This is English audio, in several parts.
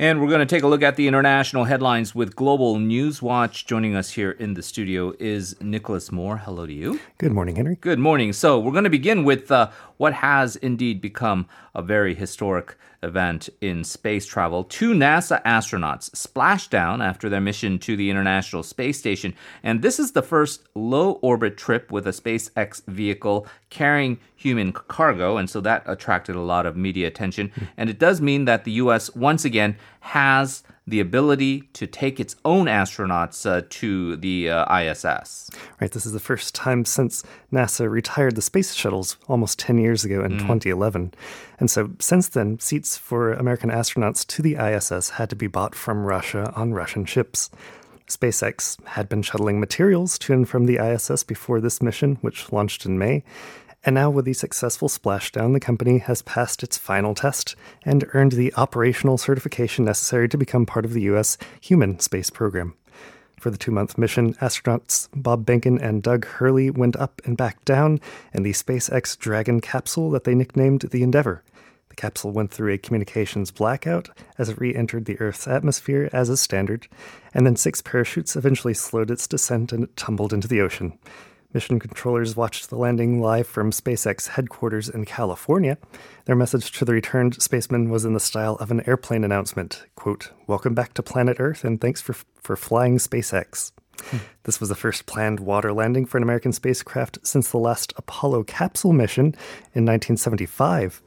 And we're going to take a look at the international headlines with Global News Watch. Joining us here in the studio is Nicholas Moore. Hello to you. Good morning, Henry. Good morning. So, we're going to begin with uh, what has indeed become a very historic event in space travel. Two NASA astronauts splashed down after their mission to the International Space Station. And this is the first low orbit trip with a SpaceX vehicle carrying human cargo. And so that attracted a lot of media attention. Hmm. And it does mean that the U.S. once again has the ability to take its own astronauts uh, to the uh, ISS. Right. This is the first time since NASA retired the space shuttles almost 10 years ago in mm. 2011. And so since then, seats for American astronauts to the ISS had to be bought from Russia on Russian ships. SpaceX had been shuttling materials to and from the ISS before this mission, which launched in May. And now, with the successful splashdown, the company has passed its final test and earned the operational certification necessary to become part of the U.S. human space program. For the two month mission, astronauts Bob Behnken and Doug Hurley went up and back down in the SpaceX Dragon capsule that they nicknamed the Endeavour. The capsule went through a communications blackout as it re entered the Earth's atmosphere as is standard, and then six parachutes eventually slowed its descent and it tumbled into the ocean. Mission controllers watched the landing live from SpaceX headquarters in California. Their message to the returned spacemen was in the style of an airplane announcement quote, Welcome back to planet Earth and thanks for, for flying SpaceX. Hmm. This was the first planned water landing for an American spacecraft since the last Apollo capsule mission in 1975.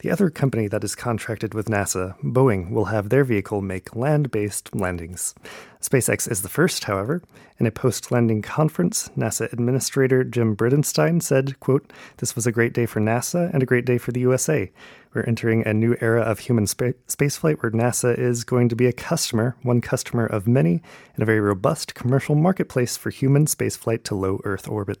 The other company that is contracted with NASA, Boeing, will have their vehicle make land based landings. SpaceX is the first, however. In a post landing conference, NASA Administrator Jim Bridenstine said, quote, This was a great day for NASA and a great day for the USA. We're entering a new era of human spa- spaceflight where NASA is going to be a customer, one customer of many, in a very robust commercial marketplace for human spaceflight to low Earth orbit.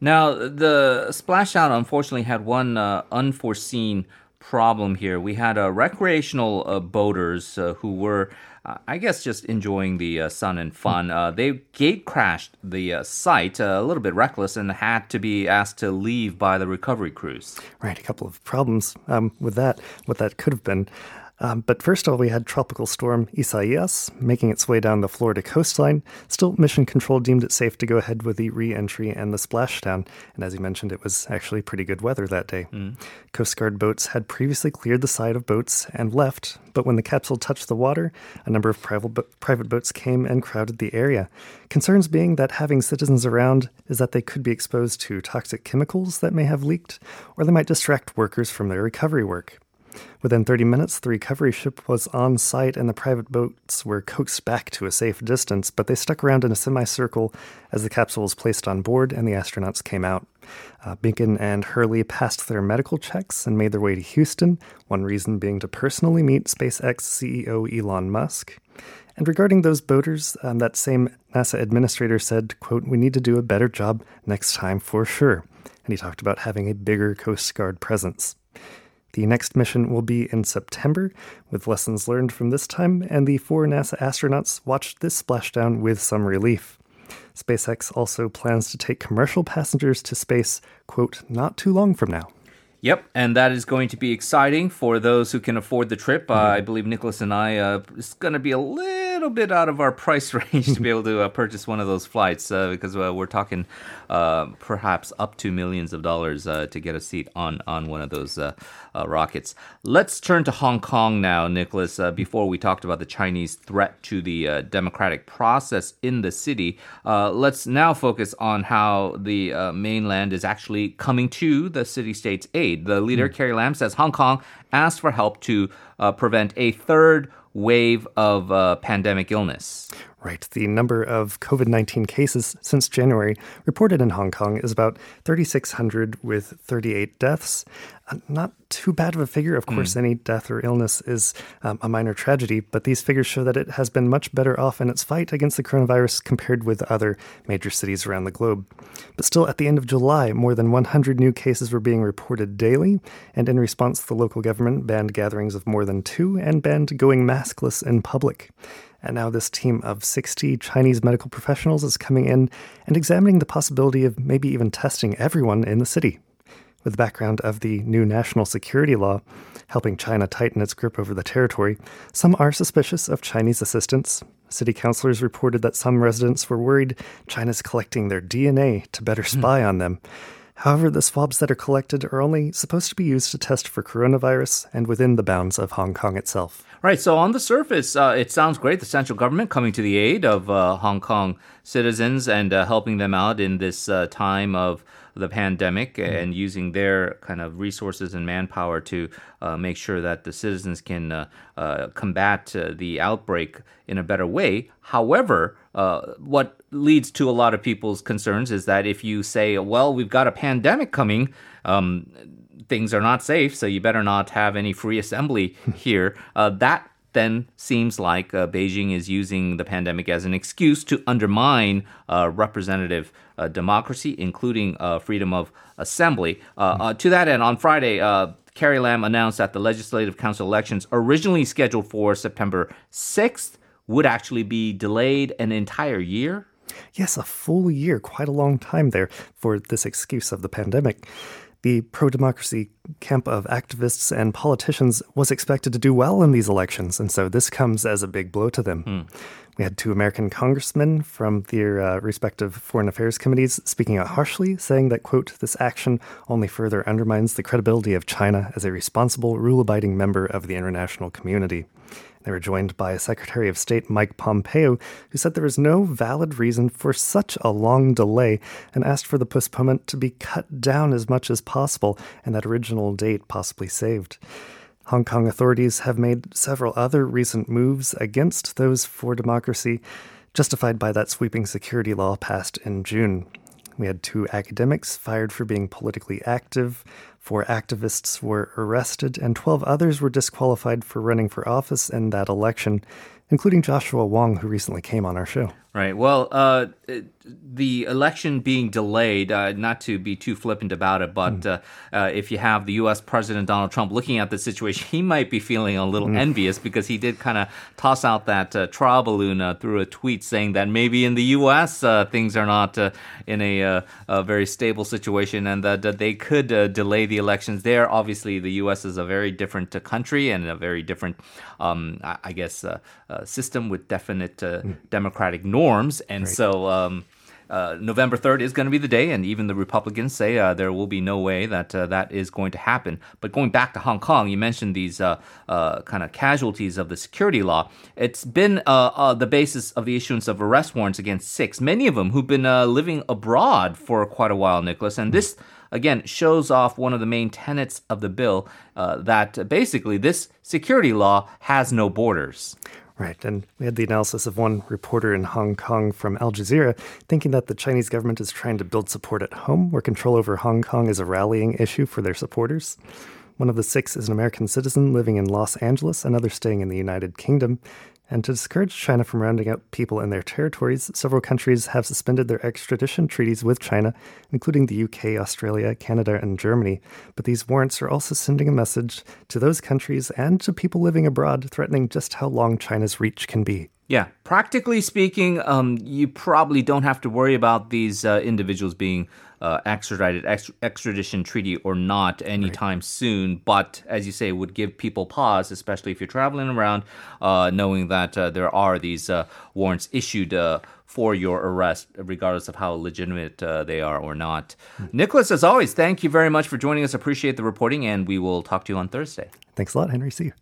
Now, the splashdown unfortunately had one uh, unforeseen problem here. We had uh, recreational uh, boaters uh, who were, uh, I guess, just enjoying the uh, sun and fun. they gate crashed the site a little bit reckless and had to be asked to leave by the recovery crews. Right, a couple of problems um, with that, what that could have been. Um, but first of all, we had tropical storm Isaias making its way down the Florida coastline. Still, Mission Control deemed it safe to go ahead with the re entry and the splashdown. And as you mentioned, it was actually pretty good weather that day. Mm. Coast Guard boats had previously cleared the side of boats and left, but when the capsule touched the water, a number of private, bo- private boats came and crowded the area. Concerns being that having citizens around is that they could be exposed to toxic chemicals that may have leaked, or they might distract workers from their recovery work. Within 30 minutes, the recovery ship was on site and the private boats were coaxed back to a safe distance, but they stuck around in a semicircle as the capsule was placed on board and the astronauts came out. Uh, Behnken and Hurley passed their medical checks and made their way to Houston, one reason being to personally meet SpaceX CEO Elon Musk. And regarding those boaters, um, that same NASA administrator said, quote, we need to do a better job next time for sure. And he talked about having a bigger Coast Guard presence. The next mission will be in September, with lessons learned from this time, and the four NASA astronauts watched this splashdown with some relief. SpaceX also plans to take commercial passengers to space, quote, not too long from now. Yep, and that is going to be exciting for those who can afford the trip. Uh, I believe Nicholas and I, uh, it's going to be a little bit out of our price range to be able to uh, purchase one of those flights uh, because uh, we're talking uh, perhaps up to millions of dollars to get a seat on, on one of those rockets. Let's turn to Hong Kong now, Nicholas. before we talked about the Chinese threat to the democratic process in the city, let's now focus on how the mainland is actually coming to the city state's aid. The leader, mm. Carrie Lam, says Hong Kong asked for help to uh, prevent a third wave of uh, pandemic illness. Right. The number of COVID 19 cases since January reported in Hong Kong is about 3,600 with 38 deaths. Uh, not too bad of a figure. Of course, mm. any death or illness is um, a minor tragedy, but these figures show that it has been much better off in its fight against the coronavirus compared with other major cities around the globe. But still, at the end of July, more than 100 new cases were being reported daily, and in response, the local government banned gatherings of more than two and banned going maskless in public. And now this team of 60 Chinese medical professionals is coming in and examining the possibility of maybe even testing everyone in the city. with the background of the new national security law helping China tighten its grip over the territory, some are suspicious of Chinese assistance. City councilors reported that some residents were worried China's collecting their DNA to better hmm. spy on them. However, the swabs that are collected are only supposed to be used to test for coronavirus and within the bounds of Hong Kong itself. Right. So on the surface, uh, it sounds great. The central government coming to the aid of uh, Hong Kong citizens and uh, helping them out in this uh, time of the pandemic mm-hmm. and using their kind of resources and manpower to uh, make sure that the citizens can uh, uh, combat uh, the outbreak in a better way. However, uh, what leads to a lot of people's concerns is that if you say, well, we've got a pandemic coming, um, things are not safe, so you better not have any free assembly here. Uh, that then seems like uh, Beijing is using the pandemic as an excuse to undermine uh, representative uh, democracy, including uh, freedom of assembly. Uh, uh, to that end, on Friday, Carrie Lam announced that the Legislative Council elections, originally scheduled for September 6th, would actually be delayed an entire year. Yes, a full year, quite a long time there for this excuse of the pandemic the pro democracy camp of activists and politicians was expected to do well in these elections, and so this comes as a big blow to them. Mm. We had two American congressmen from their uh, respective foreign affairs committees speaking out harshly, saying that, quote, this action only further undermines the credibility of China as a responsible, rule abiding member of the international community. They were joined by Secretary of State Mike Pompeo, who said there was no valid reason for such a long delay and asked for the postponement to be cut down as much as possible and that original date possibly saved. Hong Kong authorities have made several other recent moves against those for democracy, justified by that sweeping security law passed in June. We had two academics fired for being politically active, four activists were arrested, and 12 others were disqualified for running for office in that election, including Joshua Wong, who recently came on our show. Right. Well, uh, the election being delayed, uh, not to be too flippant about it, but mm. uh, if you have the U.S. President Donald Trump looking at the situation, he might be feeling a little mm. envious because he did kind of toss out that uh, trial balloon uh, through a tweet saying that maybe in the U.S. Uh, things are not in a, a, very stable situation and that, that they could delay the elections there. Obviously, the U.S. is a very different country and a very different, um, I, guess, system with definite mm. democratic norms norms, and right. so. Um, uh, November 3rd is going to be the day, and even the Republicans say uh, there will be no way that uh, that is going to happen. But going back to Hong Kong, you mentioned these uh, uh, kind of casualties of the security law. It's been the basis of the issuance of arrest warrants against six, many of them who've been living abroad for quite a while, Nicholas. And this, again, shows off one of the main tenets of the bill that basically this security law has no borders. Right. And we had the analysis of one reporter in Hong Kong from Al Jazeera thinking that the Chinese government is trying to build support at home, where control over Hong Kong is a rallying issue for their supporters. One of the six is an American citizen living in Los Angeles, another staying in the United Kingdom. And to discourage China from rounding up people in their territories, several countries have suspended their extradition treaties with China, including the UK, Australia, Canada, and Germany. But these warrants are also sending a message to those countries and to people living abroad, threatening just how long China's reach can be. Yeah, practically speaking, um, you probably don't have to worry about these uh, individuals being uh, extradited, ex- extradition treaty or not anytime right. soon. But as you say, it would give people pause, especially if you're traveling around, uh, knowing that uh, there are these uh, warrants issued uh, for your arrest, regardless of how legitimate uh, they are or not. Mm-hmm. Nicholas, as always, thank you very much for joining us. Appreciate the reporting, and we will talk to you on Thursday. Thanks a lot, Henry. See you.